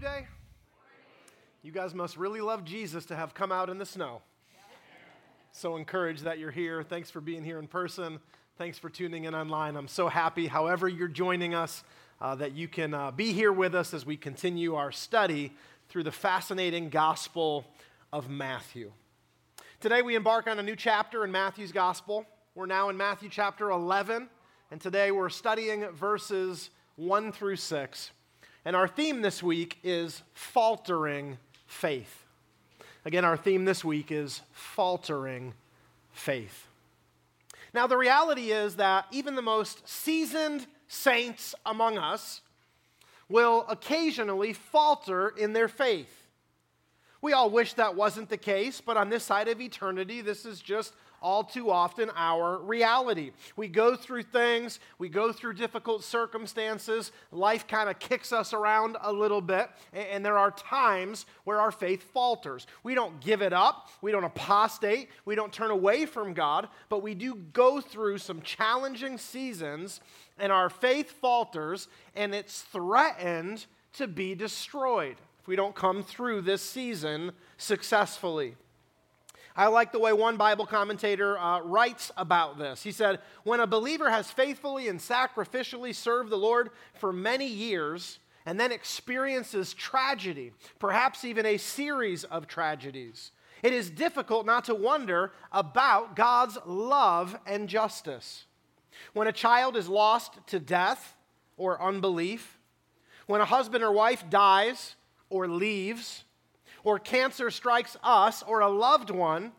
you day? You guys must really love Jesus to have come out in the snow. So encouraged that you're here. Thanks for being here in person. Thanks for tuning in online. I'm so happy, however, you're joining us, uh, that you can uh, be here with us as we continue our study through the fascinating Gospel of Matthew. Today, we embark on a new chapter in Matthew's Gospel. We're now in Matthew chapter 11, and today we're studying verses 1 through 6. And our theme this week is faltering faith. Again, our theme this week is faltering faith. Now, the reality is that even the most seasoned saints among us will occasionally falter in their faith. We all wish that wasn't the case, but on this side of eternity, this is just all too often our reality. We go through things, we go through difficult circumstances, life kind of kicks us around a little bit, and there are times where our faith falters. We don't give it up, we don't apostate, we don't turn away from God, but we do go through some challenging seasons, and our faith falters, and it's threatened to be destroyed if we don't come through this season successfully. I like the way one Bible commentator uh, writes about this. He said, When a believer has faithfully and sacrificially served the Lord for many years and then experiences tragedy, perhaps even a series of tragedies, it is difficult not to wonder about God's love and justice. When a child is lost to death or unbelief, when a husband or wife dies or leaves, or cancer strikes us or a loved one,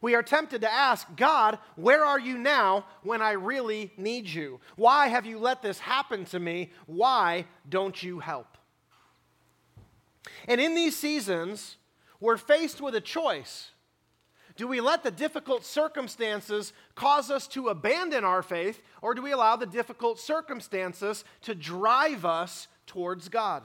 we are tempted to ask, God, where are you now when I really need you? Why have you let this happen to me? Why don't you help? And in these seasons, we're faced with a choice. Do we let the difficult circumstances cause us to abandon our faith, or do we allow the difficult circumstances to drive us towards God?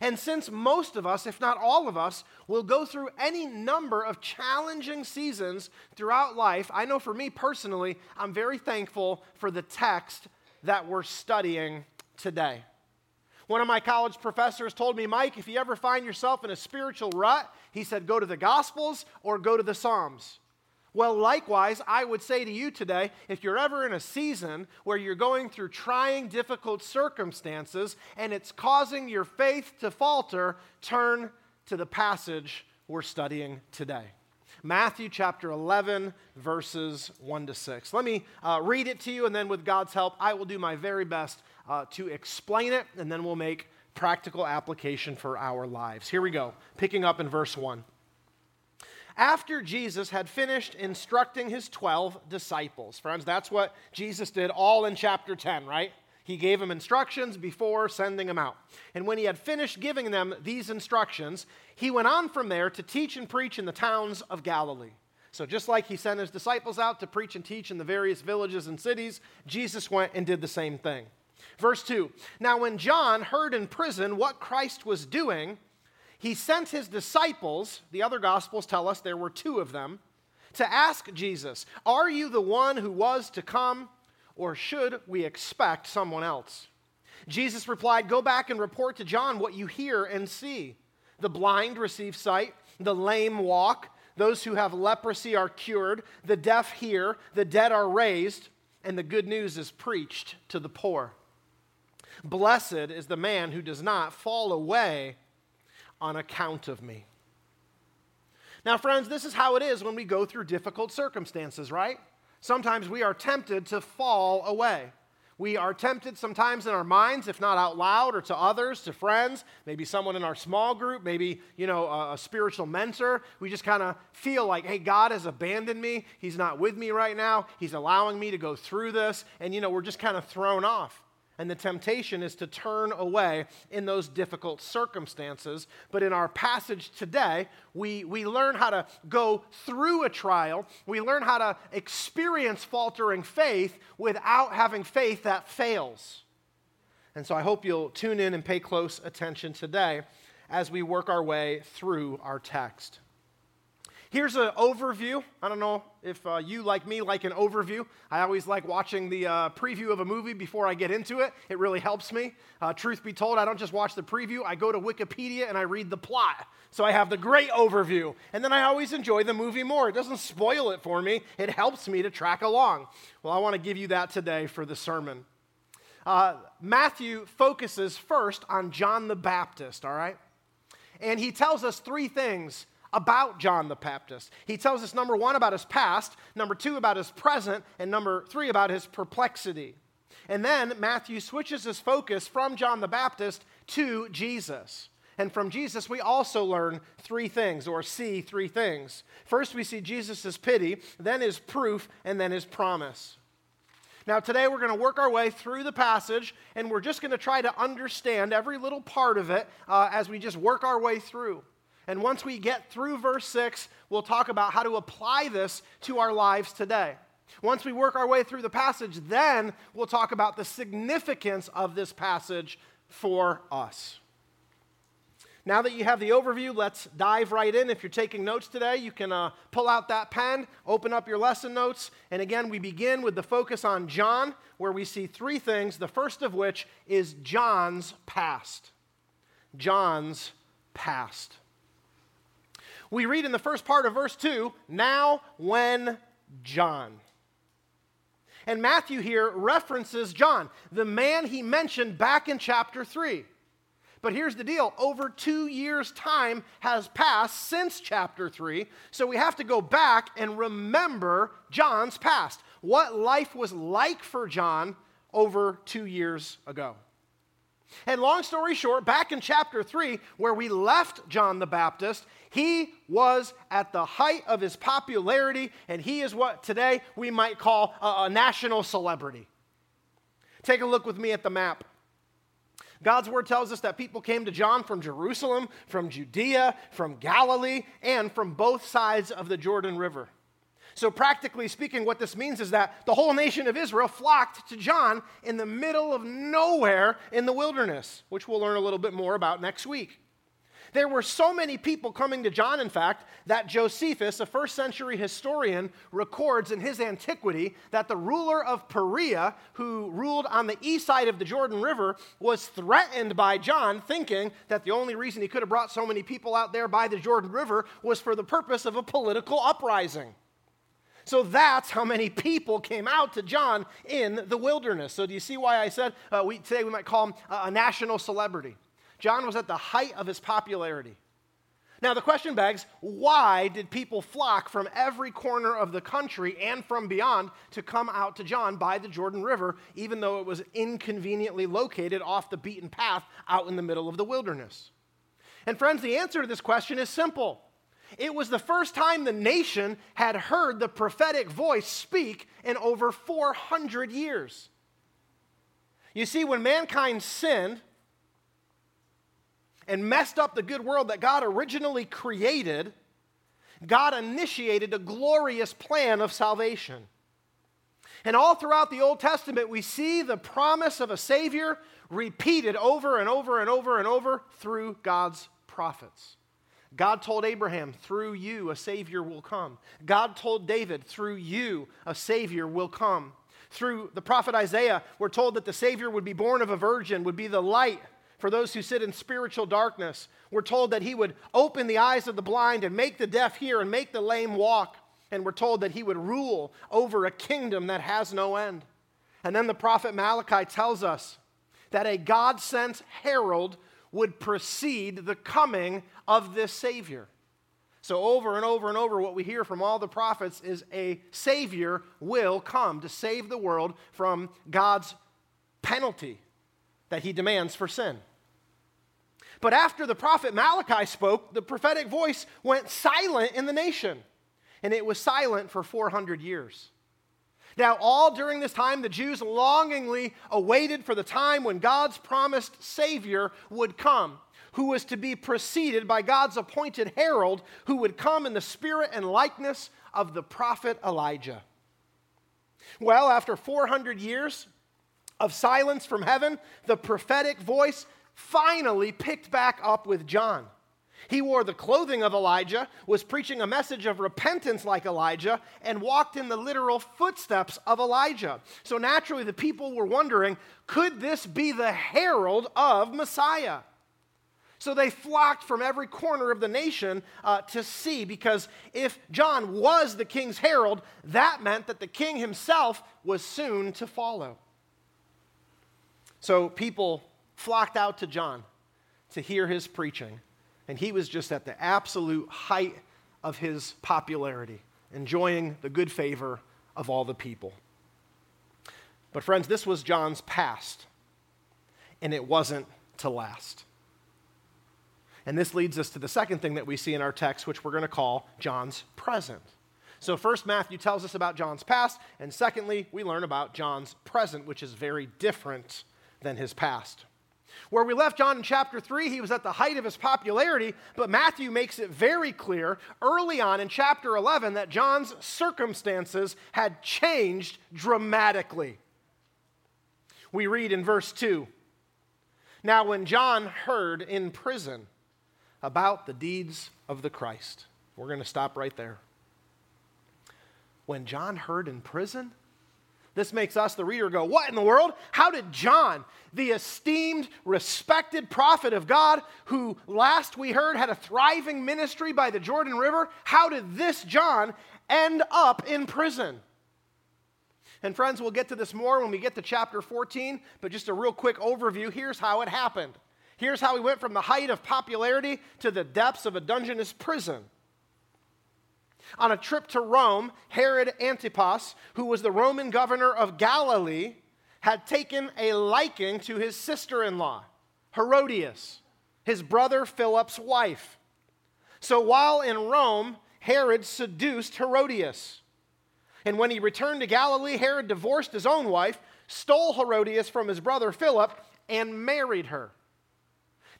And since most of us, if not all of us, will go through any number of challenging seasons throughout life, I know for me personally, I'm very thankful for the text that we're studying today. One of my college professors told me, Mike, if you ever find yourself in a spiritual rut, he said, go to the Gospels or go to the Psalms. Well, likewise, I would say to you today if you're ever in a season where you're going through trying, difficult circumstances and it's causing your faith to falter, turn to the passage we're studying today. Matthew chapter 11, verses 1 to 6. Let me uh, read it to you, and then with God's help, I will do my very best uh, to explain it, and then we'll make practical application for our lives. Here we go, picking up in verse 1 after Jesus had finished instructing his 12 disciples. Friends, that's what Jesus did all in chapter 10, right? He gave them instructions before sending them out. And when he had finished giving them these instructions, he went on from there to teach and preach in the towns of Galilee. So, just like he sent his disciples out to preach and teach in the various villages and cities, Jesus went and did the same thing. Verse 2 Now, when John heard in prison what Christ was doing, he sent his disciples, the other gospels tell us there were two of them, to ask Jesus, Are you the one who was to come, or should we expect someone else? Jesus replied, Go back and report to John what you hear and see. The blind receive sight, the lame walk, those who have leprosy are cured, the deaf hear, the dead are raised, and the good news is preached to the poor. Blessed is the man who does not fall away on account of me. Now, friends, this is how it is when we go through difficult circumstances, right? Sometimes we are tempted to fall away. We are tempted sometimes in our minds, if not out loud or to others, to friends, maybe someone in our small group, maybe, you know, a, a spiritual mentor. We just kind of feel like, hey, God has abandoned me. He's not with me right now. He's allowing me to go through this. And, you know, we're just kind of thrown off. And the temptation is to turn away in those difficult circumstances. But in our passage today, we, we learn how to go through a trial. We learn how to experience faltering faith without having faith that fails. And so I hope you'll tune in and pay close attention today as we work our way through our text. Here's an overview. I don't know if uh, you, like me, like an overview. I always like watching the uh, preview of a movie before I get into it. It really helps me. Uh, truth be told, I don't just watch the preview, I go to Wikipedia and I read the plot. So I have the great overview. And then I always enjoy the movie more. It doesn't spoil it for me, it helps me to track along. Well, I want to give you that today for the sermon. Uh, Matthew focuses first on John the Baptist, all right? And he tells us three things about John the Baptist. He tells us, number one, about his past, number two, about his present, and number three, about his perplexity. And then Matthew switches his focus from John the Baptist to Jesus. And from Jesus, we also learn three things or see three things. First, we see Jesus' pity, then his proof, and then his promise. Now, today we're going to work our way through the passage, and we're just going to try to understand every little part of it uh, as we just work our way through. And once we get through verse 6, we'll talk about how to apply this to our lives today. Once we work our way through the passage, then we'll talk about the significance of this passage for us. Now that you have the overview, let's dive right in. If you're taking notes today, you can uh, pull out that pen, open up your lesson notes. And again, we begin with the focus on John, where we see three things, the first of which is John's past. John's past. We read in the first part of verse 2 now when John. And Matthew here references John, the man he mentioned back in chapter 3. But here's the deal over two years' time has passed since chapter 3, so we have to go back and remember John's past. What life was like for John over two years ago. And long story short, back in chapter 3, where we left John the Baptist, he was at the height of his popularity, and he is what today we might call a, a national celebrity. Take a look with me at the map. God's word tells us that people came to John from Jerusalem, from Judea, from Galilee, and from both sides of the Jordan River. So, practically speaking, what this means is that the whole nation of Israel flocked to John in the middle of nowhere in the wilderness, which we'll learn a little bit more about next week. There were so many people coming to John, in fact, that Josephus, a first century historian, records in his antiquity that the ruler of Perea, who ruled on the east side of the Jordan River, was threatened by John, thinking that the only reason he could have brought so many people out there by the Jordan River was for the purpose of a political uprising. So that's how many people came out to John in the wilderness. So do you see why I said uh, we, today we might call him a national celebrity? John was at the height of his popularity. Now, the question begs why did people flock from every corner of the country and from beyond to come out to John by the Jordan River, even though it was inconveniently located off the beaten path out in the middle of the wilderness? And, friends, the answer to this question is simple it was the first time the nation had heard the prophetic voice speak in over 400 years. You see, when mankind sinned and messed up the good world that God originally created, God initiated a glorious plan of salvation. And all throughout the Old Testament, we see the promise of a Savior repeated over and over and over and over through God's prophets. God told Abraham, through you a Savior will come. God told David, through you a Savior will come. Through the prophet Isaiah, we're told that the Savior would be born of a virgin, would be the light for those who sit in spiritual darkness. We're told that he would open the eyes of the blind and make the deaf hear and make the lame walk. And we're told that he would rule over a kingdom that has no end. And then the prophet Malachi tells us that a God sent herald would precede the coming of this Savior. So, over and over and over, what we hear from all the prophets is a Savior will come to save the world from God's penalty that He demands for sin. But after the prophet Malachi spoke, the prophetic voice went silent in the nation, and it was silent for 400 years. Now, all during this time, the Jews longingly awaited for the time when God's promised Savior would come, who was to be preceded by God's appointed herald, who would come in the spirit and likeness of the prophet Elijah. Well, after 400 years of silence from heaven, the prophetic voice finally picked back up with John. He wore the clothing of Elijah, was preaching a message of repentance like Elijah, and walked in the literal footsteps of Elijah. So naturally, the people were wondering could this be the herald of Messiah? So they flocked from every corner of the nation uh, to see, because if John was the king's herald, that meant that the king himself was soon to follow. So people flocked out to John to hear his preaching. And he was just at the absolute height of his popularity, enjoying the good favor of all the people. But, friends, this was John's past, and it wasn't to last. And this leads us to the second thing that we see in our text, which we're going to call John's present. So, first, Matthew tells us about John's past, and secondly, we learn about John's present, which is very different than his past. Where we left John in chapter 3, he was at the height of his popularity, but Matthew makes it very clear early on in chapter 11 that John's circumstances had changed dramatically. We read in verse 2 Now, when John heard in prison about the deeds of the Christ, we're going to stop right there. When John heard in prison, this makes us, the reader, go, What in the world? How did John, the esteemed, respected prophet of God, who last we heard had a thriving ministry by the Jordan River, how did this John end up in prison? And friends, we'll get to this more when we get to chapter 14, but just a real quick overview here's how it happened. Here's how he went from the height of popularity to the depths of a dungeonous prison. On a trip to Rome, Herod Antipas, who was the Roman governor of Galilee, had taken a liking to his sister in law, Herodias, his brother Philip's wife. So while in Rome, Herod seduced Herodias. And when he returned to Galilee, Herod divorced his own wife, stole Herodias from his brother Philip, and married her.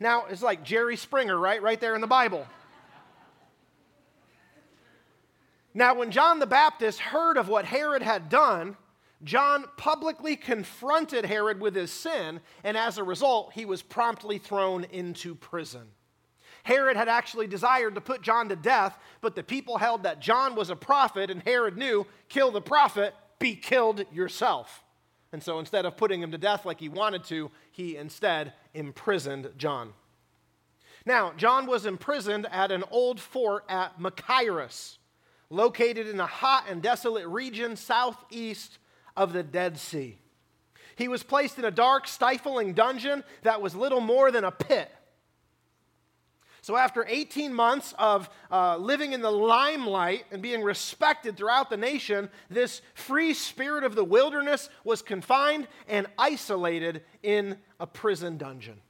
Now, it's like Jerry Springer, right? Right there in the Bible. Now, when John the Baptist heard of what Herod had done, John publicly confronted Herod with his sin, and as a result, he was promptly thrown into prison. Herod had actually desired to put John to death, but the people held that John was a prophet, and Herod knew kill the prophet, be killed yourself. And so instead of putting him to death like he wanted to, he instead imprisoned John. Now, John was imprisoned at an old fort at Machaerus located in a hot and desolate region southeast of the Dead Sea. He was placed in a dark, stifling dungeon that was little more than a pit. So, after 18 months of uh, living in the limelight and being respected throughout the nation, this free spirit of the wilderness was confined and isolated in a prison dungeon.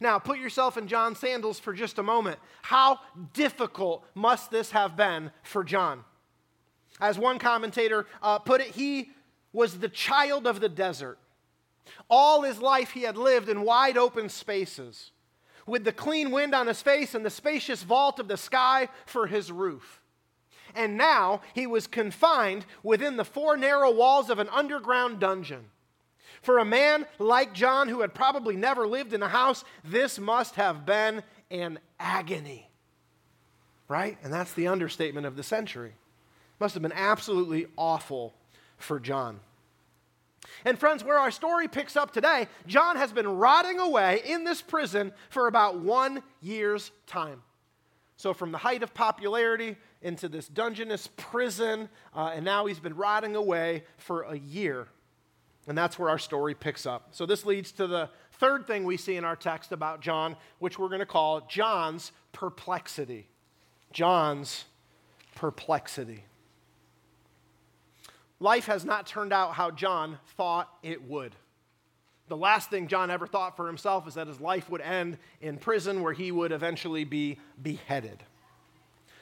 Now, put yourself in John's sandals for just a moment. How difficult must this have been for John? As one commentator uh, put it, he was the child of the desert. All his life he had lived in wide open spaces, with the clean wind on his face and the spacious vault of the sky for his roof. And now he was confined within the four narrow walls of an underground dungeon. For a man like John, who had probably never lived in a house, this must have been an agony. Right? And that's the understatement of the century. Must have been absolutely awful for John. And friends, where our story picks up today, John has been rotting away in this prison for about one year's time. So, from the height of popularity into this dungeonous prison, uh, and now he's been rotting away for a year. And that's where our story picks up. So, this leads to the third thing we see in our text about John, which we're going to call John's perplexity. John's perplexity. Life has not turned out how John thought it would. The last thing John ever thought for himself is that his life would end in prison where he would eventually be beheaded.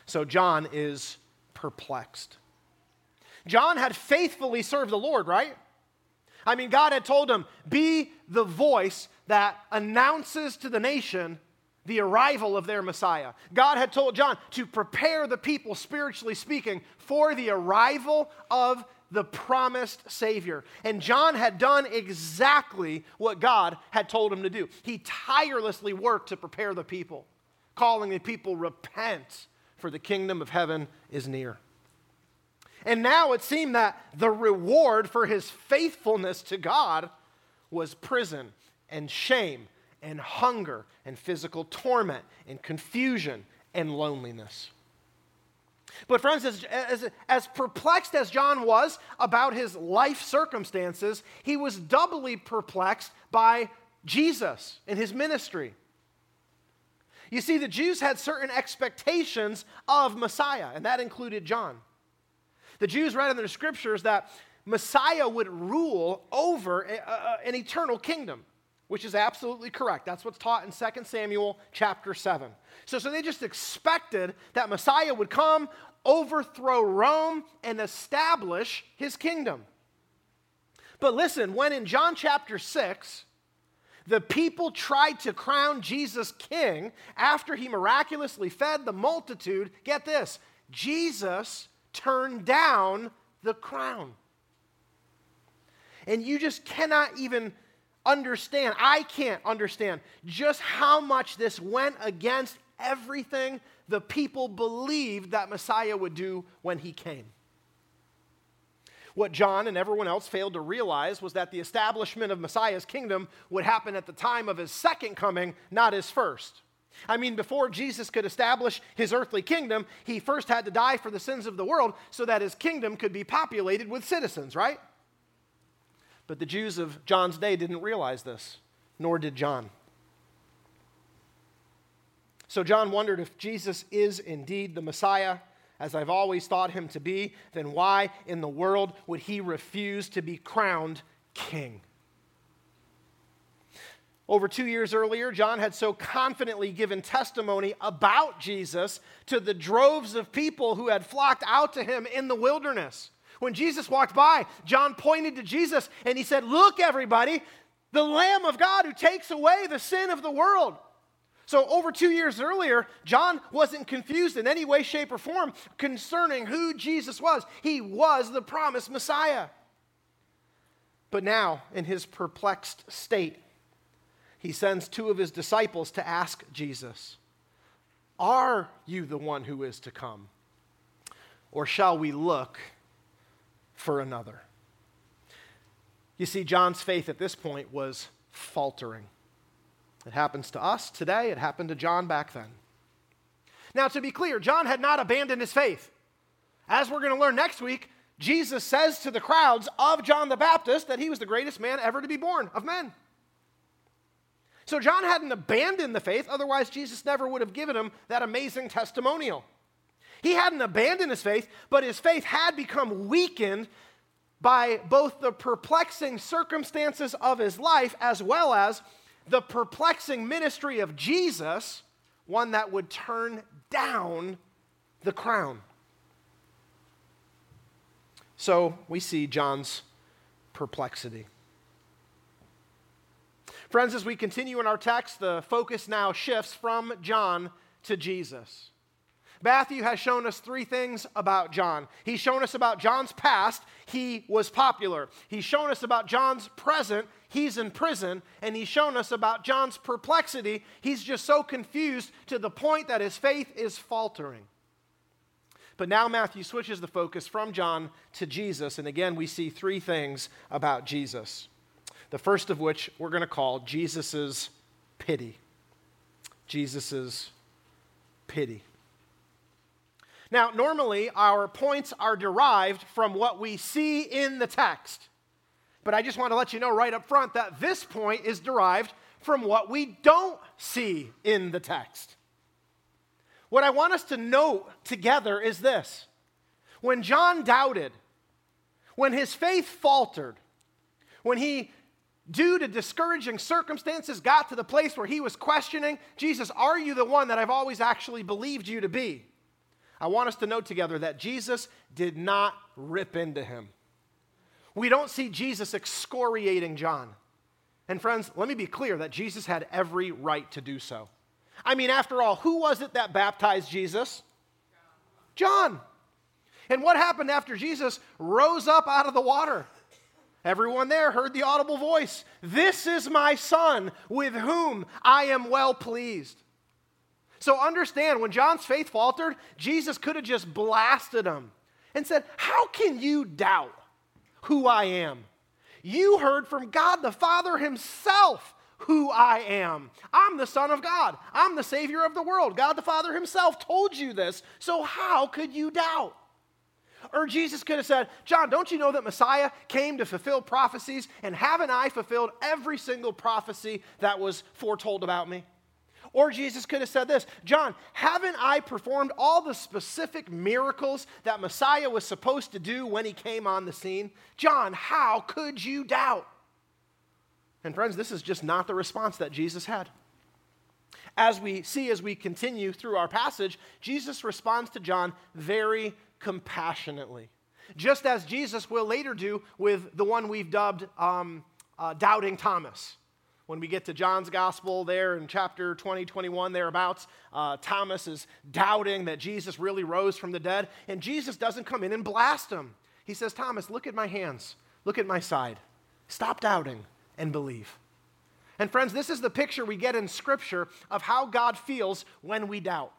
So, John is perplexed. John had faithfully served the Lord, right? I mean, God had told him, be the voice that announces to the nation the arrival of their Messiah. God had told John to prepare the people, spiritually speaking, for the arrival of the promised Savior. And John had done exactly what God had told him to do. He tirelessly worked to prepare the people calling the people, repent, for the kingdom of heaven is near. And now it seemed that the reward for his faithfulness to God was prison and shame and hunger and physical torment and confusion and loneliness. But, friends, as, as, as, perplexed as John was about his life circumstances, he was doubly perplexed by Jesus and his ministry. You see, the Jews had certain expectations of Messiah, and that included John. The Jews read in their scriptures that Messiah would rule over a, a, an eternal kingdom, which is absolutely correct. That's what's taught in 2 Samuel chapter 7. So, so they just expected that Messiah would come, overthrow Rome, and establish his kingdom. But listen, when in John chapter 6, the people tried to crown Jesus king after he miraculously fed the multitude, get this, Jesus turn down the crown. And you just cannot even understand, I can't understand just how much this went against everything the people believed that Messiah would do when he came. What John and everyone else failed to realize was that the establishment of Messiah's kingdom would happen at the time of his second coming, not his first. I mean, before Jesus could establish his earthly kingdom, he first had to die for the sins of the world so that his kingdom could be populated with citizens, right? But the Jews of John's day didn't realize this, nor did John. So John wondered if Jesus is indeed the Messiah, as I've always thought him to be, then why in the world would he refuse to be crowned king? Over two years earlier, John had so confidently given testimony about Jesus to the droves of people who had flocked out to him in the wilderness. When Jesus walked by, John pointed to Jesus and he said, Look, everybody, the Lamb of God who takes away the sin of the world. So, over two years earlier, John wasn't confused in any way, shape, or form concerning who Jesus was. He was the promised Messiah. But now, in his perplexed state, he sends two of his disciples to ask Jesus, Are you the one who is to come? Or shall we look for another? You see, John's faith at this point was faltering. It happens to us today, it happened to John back then. Now, to be clear, John had not abandoned his faith. As we're going to learn next week, Jesus says to the crowds of John the Baptist that he was the greatest man ever to be born of men. So John hadn't abandoned the faith, otherwise, Jesus never would have given him that amazing testimonial. He hadn't abandoned his faith, but his faith had become weakened by both the perplexing circumstances of his life as well as the perplexing ministry of Jesus, one that would turn down the crown. So we see John's perplexity. Friends, as we continue in our text, the focus now shifts from John to Jesus. Matthew has shown us three things about John. He's shown us about John's past, he was popular. He's shown us about John's present, he's in prison. And he's shown us about John's perplexity, he's just so confused to the point that his faith is faltering. But now Matthew switches the focus from John to Jesus. And again, we see three things about Jesus. The first of which we're going to call Jesus' pity. Jesus' pity. Now, normally our points are derived from what we see in the text. But I just want to let you know right up front that this point is derived from what we don't see in the text. What I want us to note together is this when John doubted, when his faith faltered, when he due to discouraging circumstances, got to the place where he was questioning Jesus, are you the one that I've always actually believed you to be? I want us to note together that Jesus did not rip into him. We don't see Jesus excoriating John. And friends, let me be clear that Jesus had every right to do so. I mean, after all, who was it that baptized Jesus? John. And what happened after Jesus rose up out of the water? Everyone there heard the audible voice This is my son with whom I am well pleased. So understand, when John's faith faltered, Jesus could have just blasted him and said, How can you doubt who I am? You heard from God the Father Himself who I am. I'm the Son of God. I'm the Savior of the world. God the Father Himself told you this. So how could you doubt? Or Jesus could have said, John, don't you know that Messiah came to fulfill prophecies? And haven't I fulfilled every single prophecy that was foretold about me? Or Jesus could have said this John, haven't I performed all the specific miracles that Messiah was supposed to do when he came on the scene? John, how could you doubt? And friends, this is just not the response that Jesus had. As we see as we continue through our passage, Jesus responds to John very compassionately, just as Jesus will later do with the one we've dubbed um, uh, Doubting Thomas. When we get to John's gospel there in chapter 20, 21, thereabouts, uh, Thomas is doubting that Jesus really rose from the dead, and Jesus doesn't come in and blast him. He says, Thomas, look at my hands, look at my side. Stop doubting and believe. And friends, this is the picture we get in Scripture of how God feels when we doubt.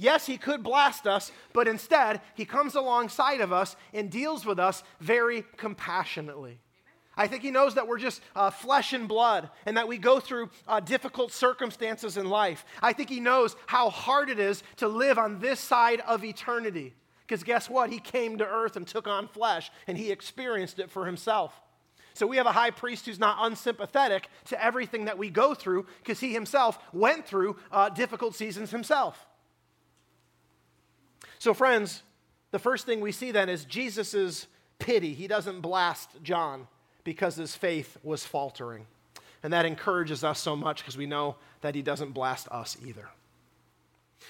Yes, He could blast us, but instead, He comes alongside of us and deals with us very compassionately. I think he knows that we're just uh, flesh and blood and that we go through uh, difficult circumstances in life. I think he knows how hard it is to live on this side of eternity. Because guess what? He came to earth and took on flesh and he experienced it for himself. So we have a high priest who's not unsympathetic to everything that we go through because he himself went through uh, difficult seasons himself. So, friends, the first thing we see then is Jesus' pity. He doesn't blast John because his faith was faltering. And that encourages us so much because we know that he doesn't blast us either.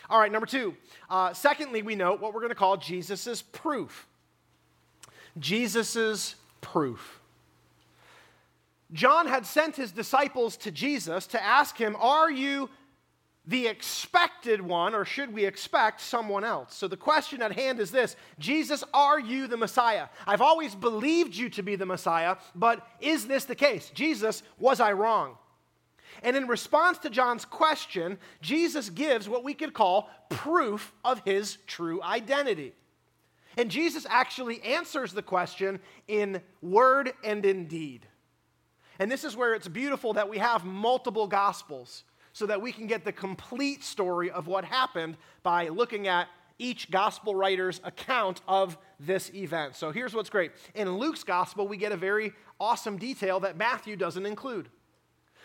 All right, number two. Uh, secondly, we note what we're going to call Jesus' proof. Jesus' proof. John had sent his disciples to Jesus to ask him, Are you the expected one, or should we expect someone else? So the question at hand is this Jesus, are you the Messiah? I've always believed you to be the Messiah, but is this the case? Jesus, was I wrong? And in response to John's question, Jesus gives what we could call proof of his true identity. And Jesus actually answers the question in word and in deed. And this is where it's beautiful that we have multiple gospels so that we can get the complete story of what happened by looking at each gospel writer's account of this event. So here's what's great. In Luke's gospel, we get a very awesome detail that Matthew doesn't include.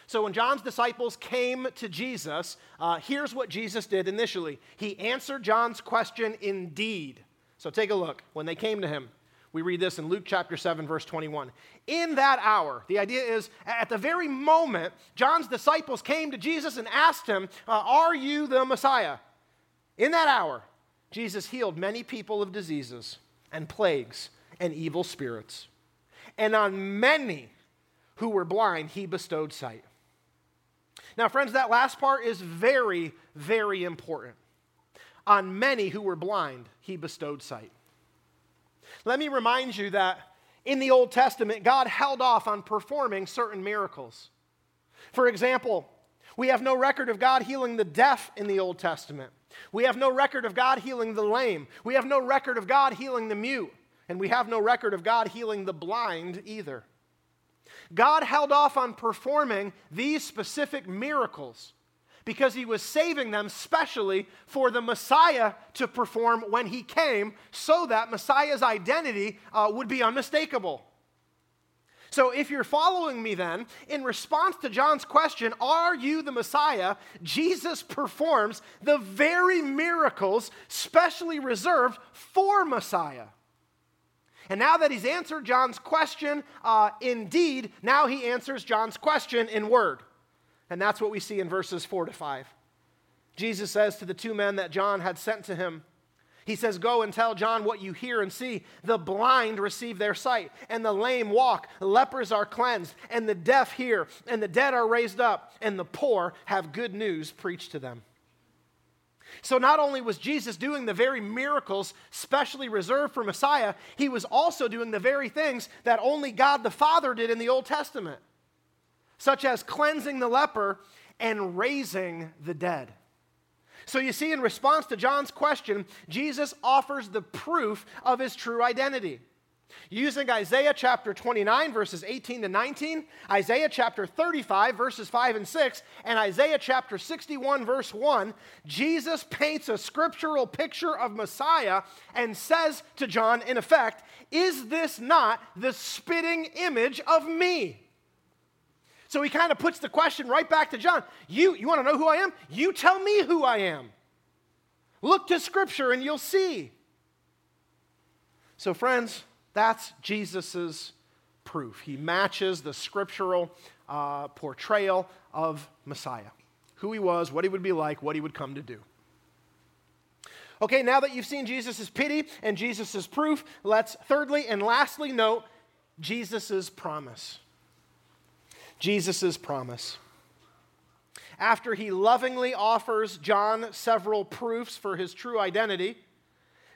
So when John's disciples came to Jesus, uh, here's what Jesus did initially. He answered John's question indeed. So take a look. When they came to him, we read this in Luke chapter 7, verse 21. In that hour, the idea is at the very moment, John's disciples came to Jesus and asked him, uh, Are you the Messiah? In that hour, Jesus healed many people of diseases and plagues and evil spirits. And on many who were blind, he bestowed sight. Now, friends, that last part is very, very important. On many who were blind, he bestowed sight. Let me remind you that in the Old Testament, God held off on performing certain miracles. For example, we have no record of God healing the deaf in the Old Testament. We have no record of God healing the lame. We have no record of God healing the mute. And we have no record of God healing the blind either. God held off on performing these specific miracles because he was saving them specially for the Messiah to perform when he came so that Messiah's identity uh, would be unmistakable. So, if you're following me then, in response to John's question, Are you the Messiah? Jesus performs the very miracles specially reserved for Messiah. And now that he's answered John's question uh, in deed, now he answers John's question in word. And that's what we see in verses 4 to 5. Jesus says to the two men that John had sent to him, He says, Go and tell John what you hear and see. The blind receive their sight, and the lame walk, lepers are cleansed, and the deaf hear, and the dead are raised up, and the poor have good news preached to them. So, not only was Jesus doing the very miracles specially reserved for Messiah, he was also doing the very things that only God the Father did in the Old Testament such as cleansing the leper and raising the dead. So you see, in response to John's question, Jesus offers the proof of his true identity. Using Isaiah chapter 29, verses 18 to 19, Isaiah chapter 35, verses 5 and 6, and Isaiah chapter 61, verse 1, Jesus paints a scriptural picture of Messiah and says to John, in effect, Is this not the spitting image of me? So he kind of puts the question right back to John. You, you want to know who I am? You tell me who I am. Look to Scripture and you'll see. So, friends, that's Jesus' proof. He matches the scriptural uh, portrayal of Messiah who he was, what he would be like, what he would come to do. Okay, now that you've seen Jesus' pity and Jesus' proof, let's thirdly and lastly note Jesus' promise. Jesus' promise. After he lovingly offers John several proofs for his true identity,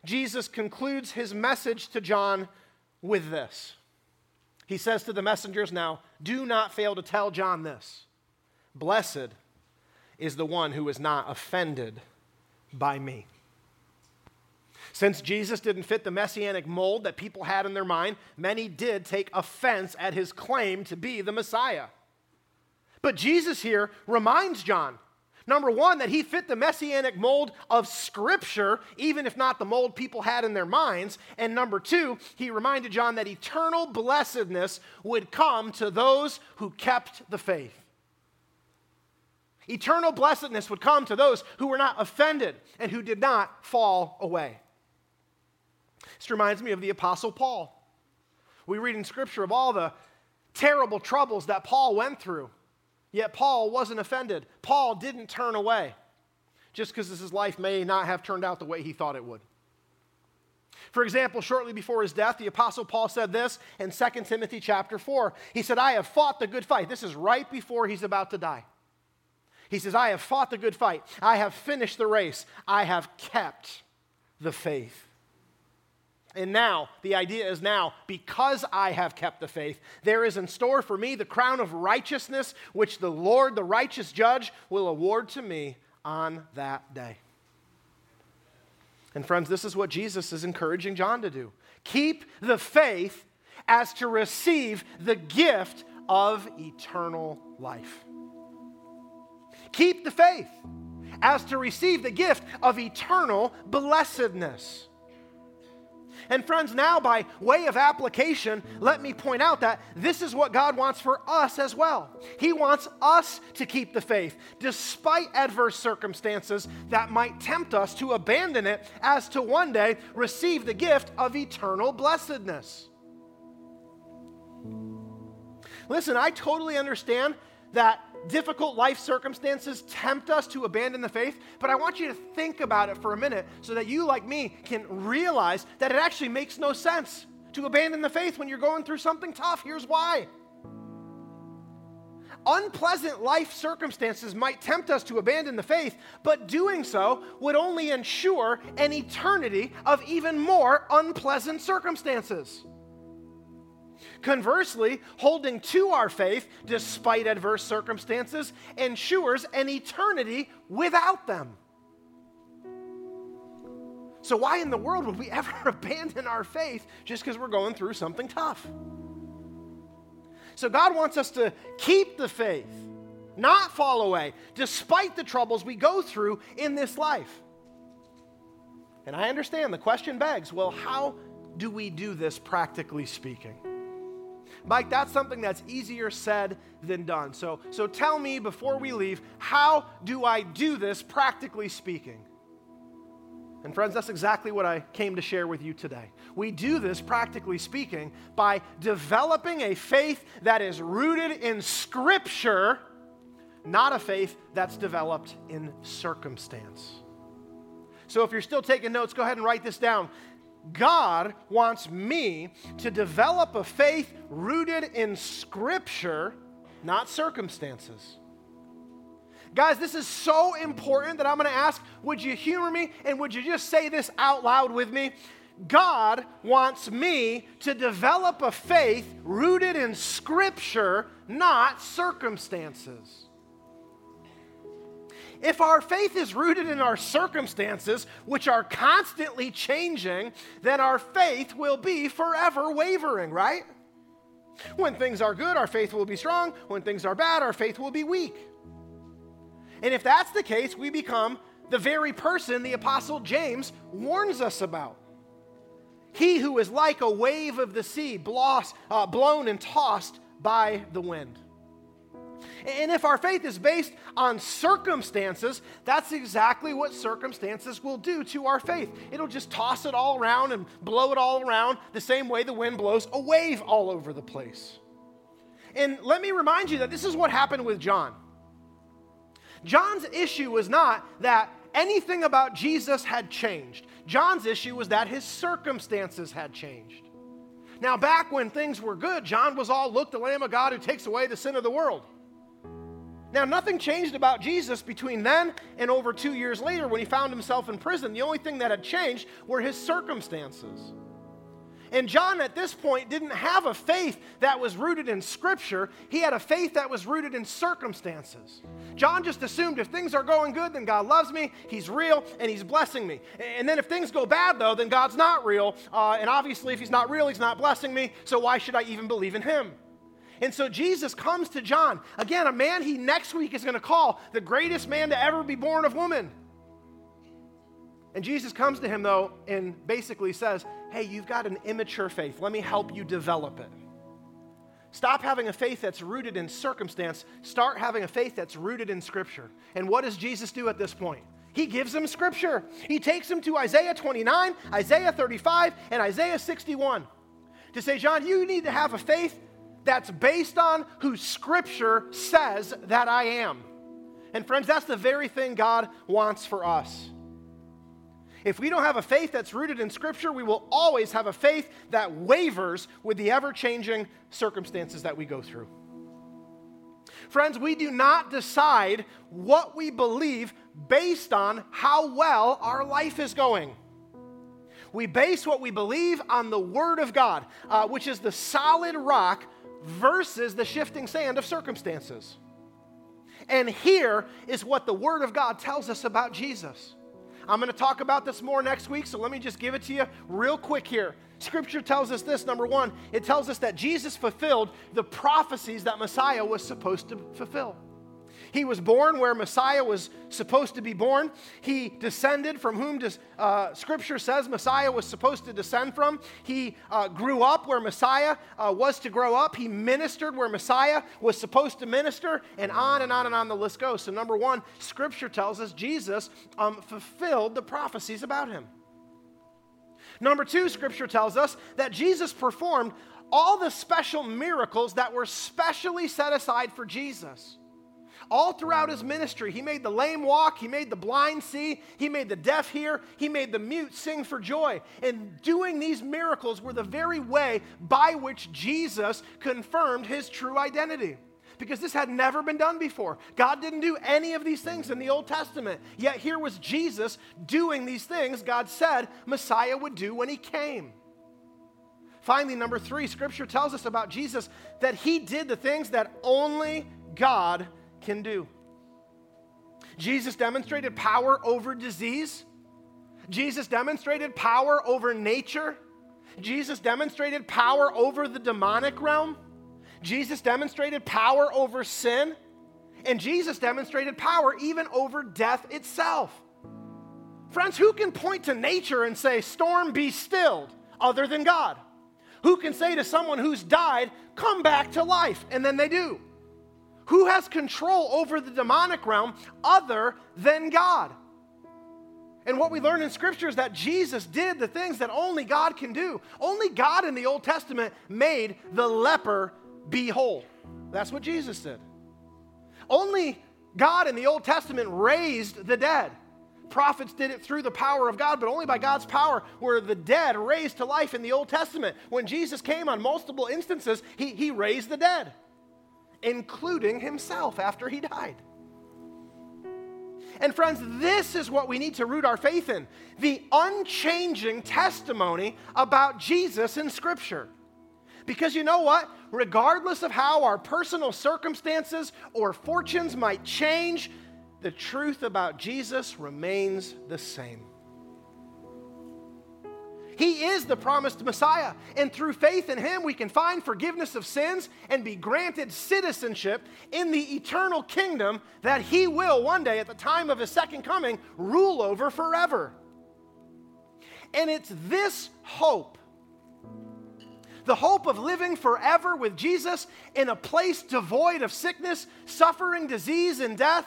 Jesus concludes his message to John with this. He says to the messengers now, Do not fail to tell John this. Blessed is the one who is not offended by me. Since Jesus didn't fit the messianic mold that people had in their mind, many did take offense at his claim to be the Messiah. But Jesus here reminds John Number one, that he fit the messianic mold of Scripture, even if not the mold people had in their minds. And number two, he reminded John that eternal blessedness would come to those who kept the faith. Eternal blessedness would come to those who were not offended and who did not fall away. This reminds me of the Apostle Paul. We read in Scripture of all the terrible troubles that Paul went through. Yet Paul wasn't offended. Paul didn't turn away just because his life may not have turned out the way he thought it would. For example, shortly before his death, the apostle Paul said this in 2 Timothy chapter 4. He said, "I have fought the good fight." This is right before he's about to die. He says, "I have fought the good fight. I have finished the race. I have kept the faith." And now, the idea is now, because I have kept the faith, there is in store for me the crown of righteousness, which the Lord, the righteous judge, will award to me on that day. And friends, this is what Jesus is encouraging John to do keep the faith as to receive the gift of eternal life. Keep the faith as to receive the gift of eternal blessedness. And friends, now by way of application, let me point out that this is what God wants for us as well. He wants us to keep the faith despite adverse circumstances that might tempt us to abandon it as to one day receive the gift of eternal blessedness. Listen, I totally understand that difficult life circumstances tempt us to abandon the faith, but I want you to think about it for a minute so that you, like me, can realize that it actually makes no sense to abandon the faith when you're going through something tough. Here's why. Unpleasant life circumstances might tempt us to abandon the faith, but doing so would only ensure an eternity of even more unpleasant circumstances. Conversely, holding to our faith despite adverse circumstances ensures an eternity without them. So, why in the world would we ever abandon our faith just because we're going through something tough? So, God wants us to keep the faith, not fall away, despite the troubles we go through in this life. And I understand the question begs well, how do we do this practically speaking? Mike, that's something that's easier said than done. So, so tell me before we leave, how do I do this practically speaking? And friends, that's exactly what I came to share with you today. We do this, practically speaking, by developing a faith that is rooted in Scripture, not a faith that's developed in circumstance. So if you're still taking notes, go ahead and write this down. God wants me to develop a faith rooted in Scripture, not circumstances. Guys, this is so important that I'm going to ask would you humor me and would you just say this out loud with me? God wants me to develop a faith rooted in Scripture, not circumstances. If our faith is rooted in our circumstances, which are constantly changing, then our faith will be forever wavering, right? When things are good, our faith will be strong. When things are bad, our faith will be weak. And if that's the case, we become the very person the Apostle James warns us about. He who is like a wave of the sea, uh, blown and tossed by the wind. And if our faith is based on circumstances, that's exactly what circumstances will do to our faith. It'll just toss it all around and blow it all around the same way the wind blows a wave all over the place. And let me remind you that this is what happened with John. John's issue was not that anything about Jesus had changed. John's issue was that his circumstances had changed. Now, back when things were good, John was all, Look, the Lamb of God who takes away the sin of the world. Now, nothing changed about Jesus between then and over two years later when he found himself in prison. The only thing that had changed were his circumstances. And John, at this point, didn't have a faith that was rooted in Scripture. He had a faith that was rooted in circumstances. John just assumed if things are going good, then God loves me, He's real, and He's blessing me. And then if things go bad, though, then God's not real. Uh, and obviously, if He's not real, He's not blessing me. So why should I even believe in Him? And so Jesus comes to John, again, a man he next week is going to call the greatest man to ever be born of woman. And Jesus comes to him, though, and basically says, Hey, you've got an immature faith. Let me help you develop it. Stop having a faith that's rooted in circumstance. Start having a faith that's rooted in Scripture. And what does Jesus do at this point? He gives him Scripture. He takes him to Isaiah 29, Isaiah 35, and Isaiah 61 to say, John, you need to have a faith that's based on who Scripture says that I am. And friends, that's the very thing God wants for us. If we don't have a faith that's rooted in Scripture, we will always have a faith that wavers with the ever changing circumstances that we go through. Friends, we do not decide what we believe based on how well our life is going. We base what we believe on the Word of God, uh, which is the solid rock versus the shifting sand of circumstances. And here is what the Word of God tells us about Jesus. I'm going to talk about this more next week, so let me just give it to you real quick here. Scripture tells us this number one, it tells us that Jesus fulfilled the prophecies that Messiah was supposed to fulfill. He was born where Messiah was supposed to be born. He descended from whom does, uh, Scripture says Messiah was supposed to descend from. He uh, grew up where Messiah uh, was to grow up. He ministered where Messiah was supposed to minister, and on and on and on the list goes. So, number one, Scripture tells us Jesus um, fulfilled the prophecies about him. Number two, Scripture tells us that Jesus performed all the special miracles that were specially set aside for Jesus. All throughout his ministry, he made the lame walk, he made the blind see, he made the deaf hear, he made the mute sing for joy. And doing these miracles were the very way by which Jesus confirmed his true identity because this had never been done before. God didn't do any of these things in the Old Testament. Yet here was Jesus doing these things God said Messiah would do when he came. Finally, number three, scripture tells us about Jesus that he did the things that only God can do. Jesus demonstrated power over disease. Jesus demonstrated power over nature. Jesus demonstrated power over the demonic realm. Jesus demonstrated power over sin. And Jesus demonstrated power even over death itself. Friends, who can point to nature and say, Storm, be stilled, other than God? Who can say to someone who's died, Come back to life? And then they do. Who has control over the demonic realm other than God? And what we learn in Scripture is that Jesus did the things that only God can do. Only God in the Old Testament made the leper be whole. That's what Jesus did. Only God in the Old Testament raised the dead. Prophets did it through the power of God, but only by God's power were the dead raised to life in the Old Testament. When Jesus came on multiple instances, he, he raised the dead including himself after he died. And friends, this is what we need to root our faith in the unchanging testimony about Jesus in Scripture. Because you know what? Regardless of how our personal circumstances or fortunes might change, the truth about Jesus remains the same. He is the promised Messiah, and through faith in Him, we can find forgiveness of sins and be granted citizenship in the eternal kingdom that He will one day, at the time of His second coming, rule over forever. And it's this hope the hope of living forever with Jesus in a place devoid of sickness, suffering, disease, and death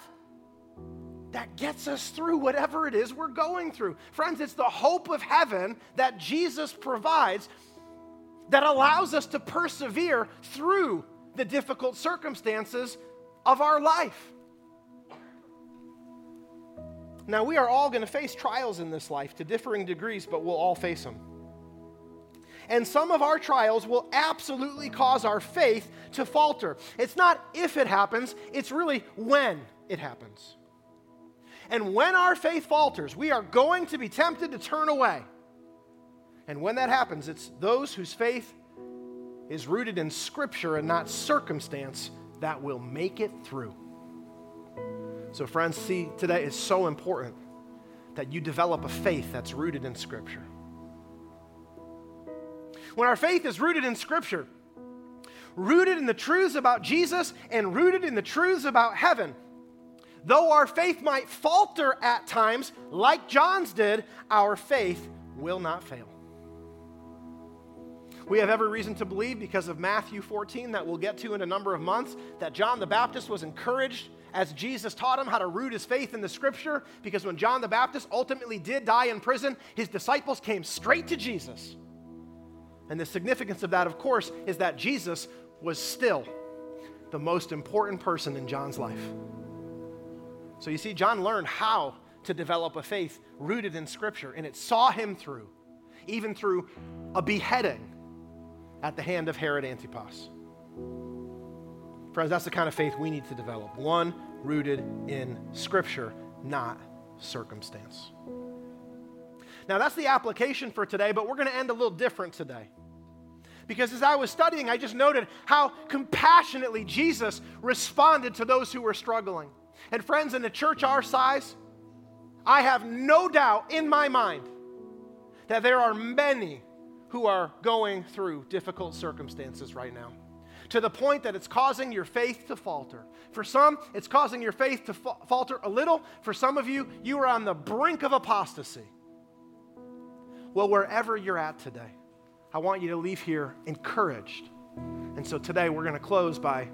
that gets us through whatever it is we're going through. Friends, it's the hope of heaven that Jesus provides that allows us to persevere through the difficult circumstances of our life. Now, we are all going to face trials in this life to differing degrees, but we'll all face them. And some of our trials will absolutely cause our faith to falter. It's not if it happens, it's really when it happens. And when our faith falters, we are going to be tempted to turn away. And when that happens, it's those whose faith is rooted in Scripture and not circumstance that will make it through. So, friends, see, today is so important that you develop a faith that's rooted in Scripture. When our faith is rooted in Scripture, rooted in the truths about Jesus and rooted in the truths about heaven, Though our faith might falter at times, like John's did, our faith will not fail. We have every reason to believe, because of Matthew 14, that we'll get to in a number of months, that John the Baptist was encouraged as Jesus taught him how to root his faith in the scripture. Because when John the Baptist ultimately did die in prison, his disciples came straight to Jesus. And the significance of that, of course, is that Jesus was still the most important person in John's life. So you see, John learned how to develop a faith rooted in Scripture, and it saw him through, even through a beheading at the hand of Herod Antipas. Friends, that's the kind of faith we need to develop one rooted in Scripture, not circumstance. Now, that's the application for today, but we're going to end a little different today. Because as I was studying, I just noted how compassionately Jesus responded to those who were struggling. And friends, in a church our size, I have no doubt in my mind that there are many who are going through difficult circumstances right now to the point that it's causing your faith to falter. For some, it's causing your faith to fa- falter a little. For some of you, you are on the brink of apostasy. Well, wherever you're at today, I want you to leave here encouraged. And so today we're going to close by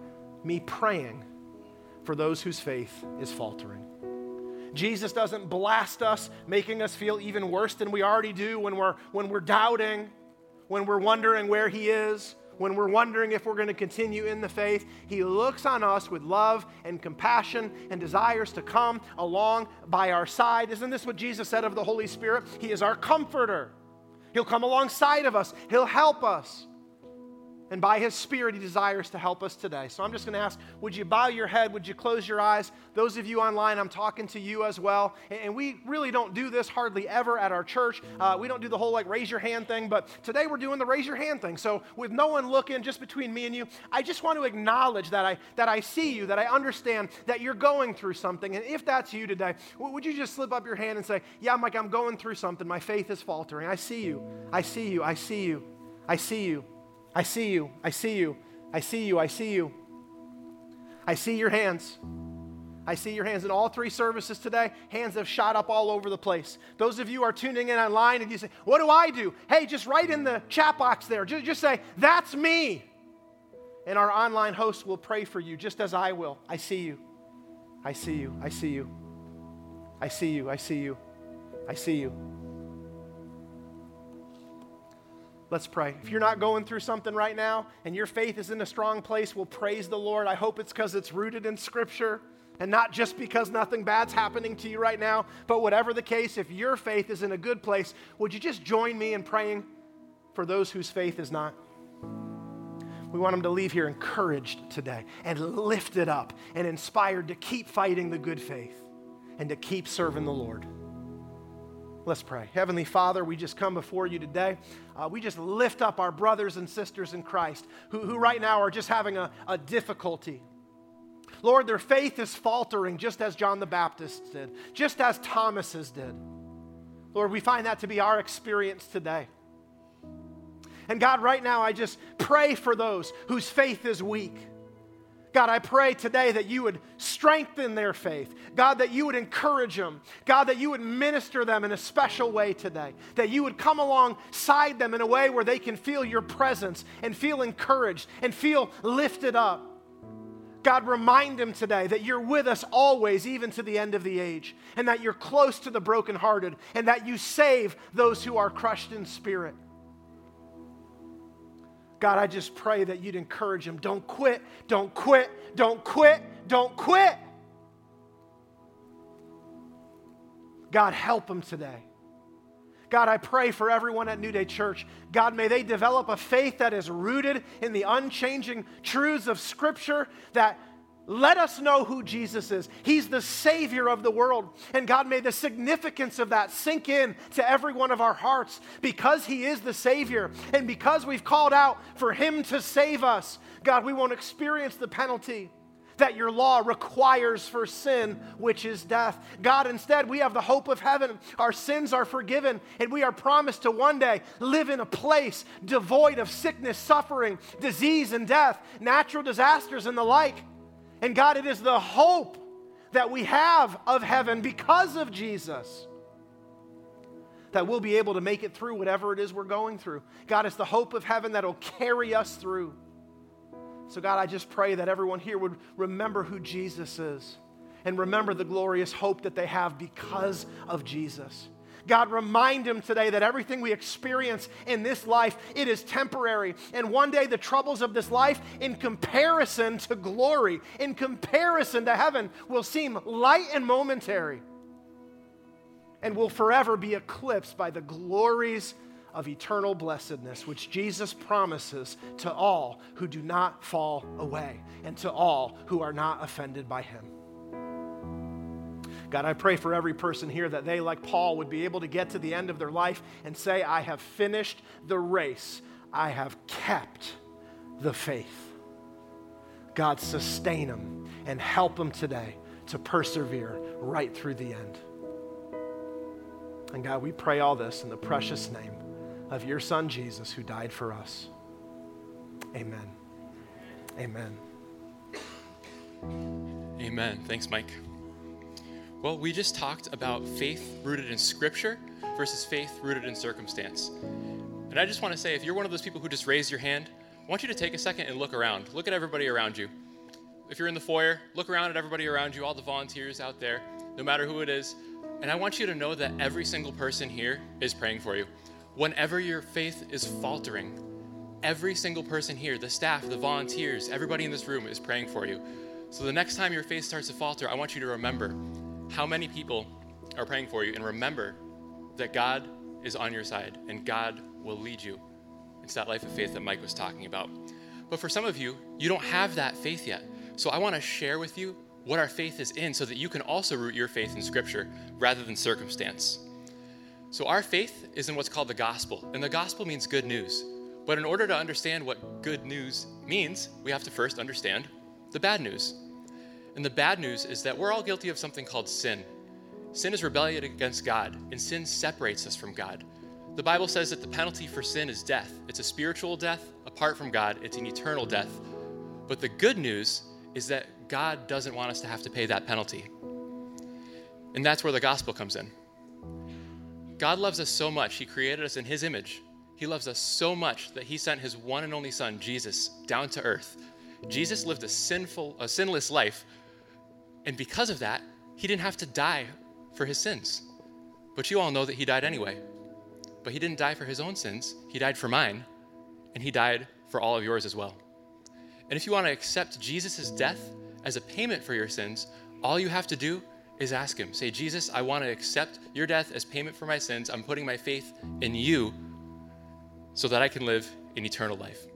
me praying for those whose faith is faltering. Jesus doesn't blast us, making us feel even worse than we already do when we're, when we're doubting, when we're wondering where He is, when we're wondering if we're going to continue in the faith. He looks on us with love and compassion and desires to come along by our side. Isn't this what Jesus said of the Holy Spirit? He is our comforter. He'll come alongside of us, He'll help us. And by His Spirit, He desires to help us today. So I'm just going to ask would you bow your head? Would you close your eyes? Those of you online, I'm talking to you as well. And we really don't do this hardly ever at our church. Uh, we don't do the whole like raise your hand thing, but today we're doing the raise your hand thing. So with no one looking, just between me and you, I just want to acknowledge that I, that I see you, that I understand that you're going through something. And if that's you today, would you just slip up your hand and say, Yeah, Mike, I'm going through something. My faith is faltering. I see you. I see you. I see you. I see you. I see you. I see you. I see you. I see you. I see your hands. I see your hands in all three services today. Hands have shot up all over the place. Those of you are tuning in online and you say, What do I do? Hey, just write in the chat box there. Just, just say, That's me. And our online host will pray for you just as I will. I see you. I see you. I see you. I see you. I see you. I see you. Let's pray. If you're not going through something right now and your faith is in a strong place, we'll praise the Lord. I hope it's because it's rooted in Scripture and not just because nothing bad's happening to you right now. But whatever the case, if your faith is in a good place, would you just join me in praying for those whose faith is not? We want them to leave here encouraged today and lifted up and inspired to keep fighting the good faith and to keep serving the Lord. Let's pray. Heavenly Father, we just come before you today. Uh, we just lift up our brothers and sisters in Christ who, who right now are just having a, a difficulty. Lord, their faith is faltering just as John the Baptist did, just as Thomas's did. Lord, we find that to be our experience today. And God, right now, I just pray for those whose faith is weak. God, I pray today that you would strengthen their faith. God, that you would encourage them. God, that you would minister them in a special way today. That you would come alongside them in a way where they can feel your presence and feel encouraged and feel lifted up. God, remind them today that you're with us always, even to the end of the age, and that you're close to the brokenhearted, and that you save those who are crushed in spirit. God, I just pray that you'd encourage them. Don't quit, don't quit, don't quit, don't quit. God, help them today. God, I pray for everyone at New Day Church. God, may they develop a faith that is rooted in the unchanging truths of Scripture that let us know who Jesus is. He's the Savior of the world. And God, may the significance of that sink in to every one of our hearts because He is the Savior and because we've called out for Him to save us. God, we won't experience the penalty that your law requires for sin, which is death. God, instead, we have the hope of heaven. Our sins are forgiven, and we are promised to one day live in a place devoid of sickness, suffering, disease, and death, natural disasters, and the like. And God, it is the hope that we have of heaven because of Jesus that we'll be able to make it through whatever it is we're going through. God, it's the hope of heaven that'll carry us through. So, God, I just pray that everyone here would remember who Jesus is and remember the glorious hope that they have because of Jesus. God, remind him today that everything we experience in this life, it is temporary. And one day the troubles of this life, in comparison to glory, in comparison to heaven, will seem light and momentary and will forever be eclipsed by the glories of eternal blessedness, which Jesus promises to all who do not fall away and to all who are not offended by him. God, I pray for every person here that they, like Paul, would be able to get to the end of their life and say, I have finished the race, I have kept the faith. God, sustain them and help them today to persevere right through the end. And God, we pray all this in the precious name of your Son, Jesus, who died for us. Amen. Amen. Amen. Thanks, Mike. Well, we just talked about faith rooted in Scripture versus faith rooted in circumstance. And I just want to say if you're one of those people who just raised your hand, I want you to take a second and look around. Look at everybody around you. If you're in the foyer, look around at everybody around you, all the volunteers out there, no matter who it is. And I want you to know that every single person here is praying for you. Whenever your faith is faltering, every single person here, the staff, the volunteers, everybody in this room is praying for you. So the next time your faith starts to falter, I want you to remember how many people are praying for you and remember that God is on your side and God will lead you. It's that life of faith that Mike was talking about. But for some of you, you don't have that faith yet. So I want to share with you what our faith is in so that you can also root your faith in Scripture rather than circumstance. So our faith is in what's called the gospel, and the gospel means good news. But in order to understand what good news means, we have to first understand the bad news. And the bad news is that we're all guilty of something called sin. Sin is rebellion against God, and sin separates us from God. The Bible says that the penalty for sin is death. It's a spiritual death apart from God, it's an eternal death. But the good news is that God doesn't want us to have to pay that penalty. And that's where the gospel comes in. God loves us so much, He created us in His image. He loves us so much that He sent His one and only Son, Jesus, down to earth. Jesus lived a sinful, a sinless life and because of that, he didn't have to die for his sins. But you all know that he died anyway. But he didn't die for his own sins, he died for mine, and he died for all of yours as well. And if you want to accept Jesus' death as a payment for your sins, all you have to do is ask him. Say, Jesus, I want to accept your death as payment for my sins. I'm putting my faith in you so that I can live in eternal life.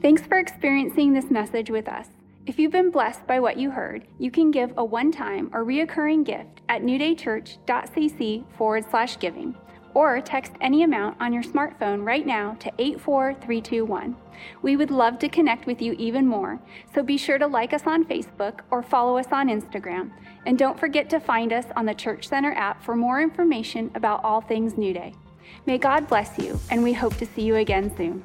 Thanks for experiencing this message with us. If you've been blessed by what you heard, you can give a one time or reoccurring gift at newdaychurch.cc forward slash giving or text any amount on your smartphone right now to 84321. We would love to connect with you even more, so be sure to like us on Facebook or follow us on Instagram. And don't forget to find us on the Church Center app for more information about all things New Day. May God bless you, and we hope to see you again soon.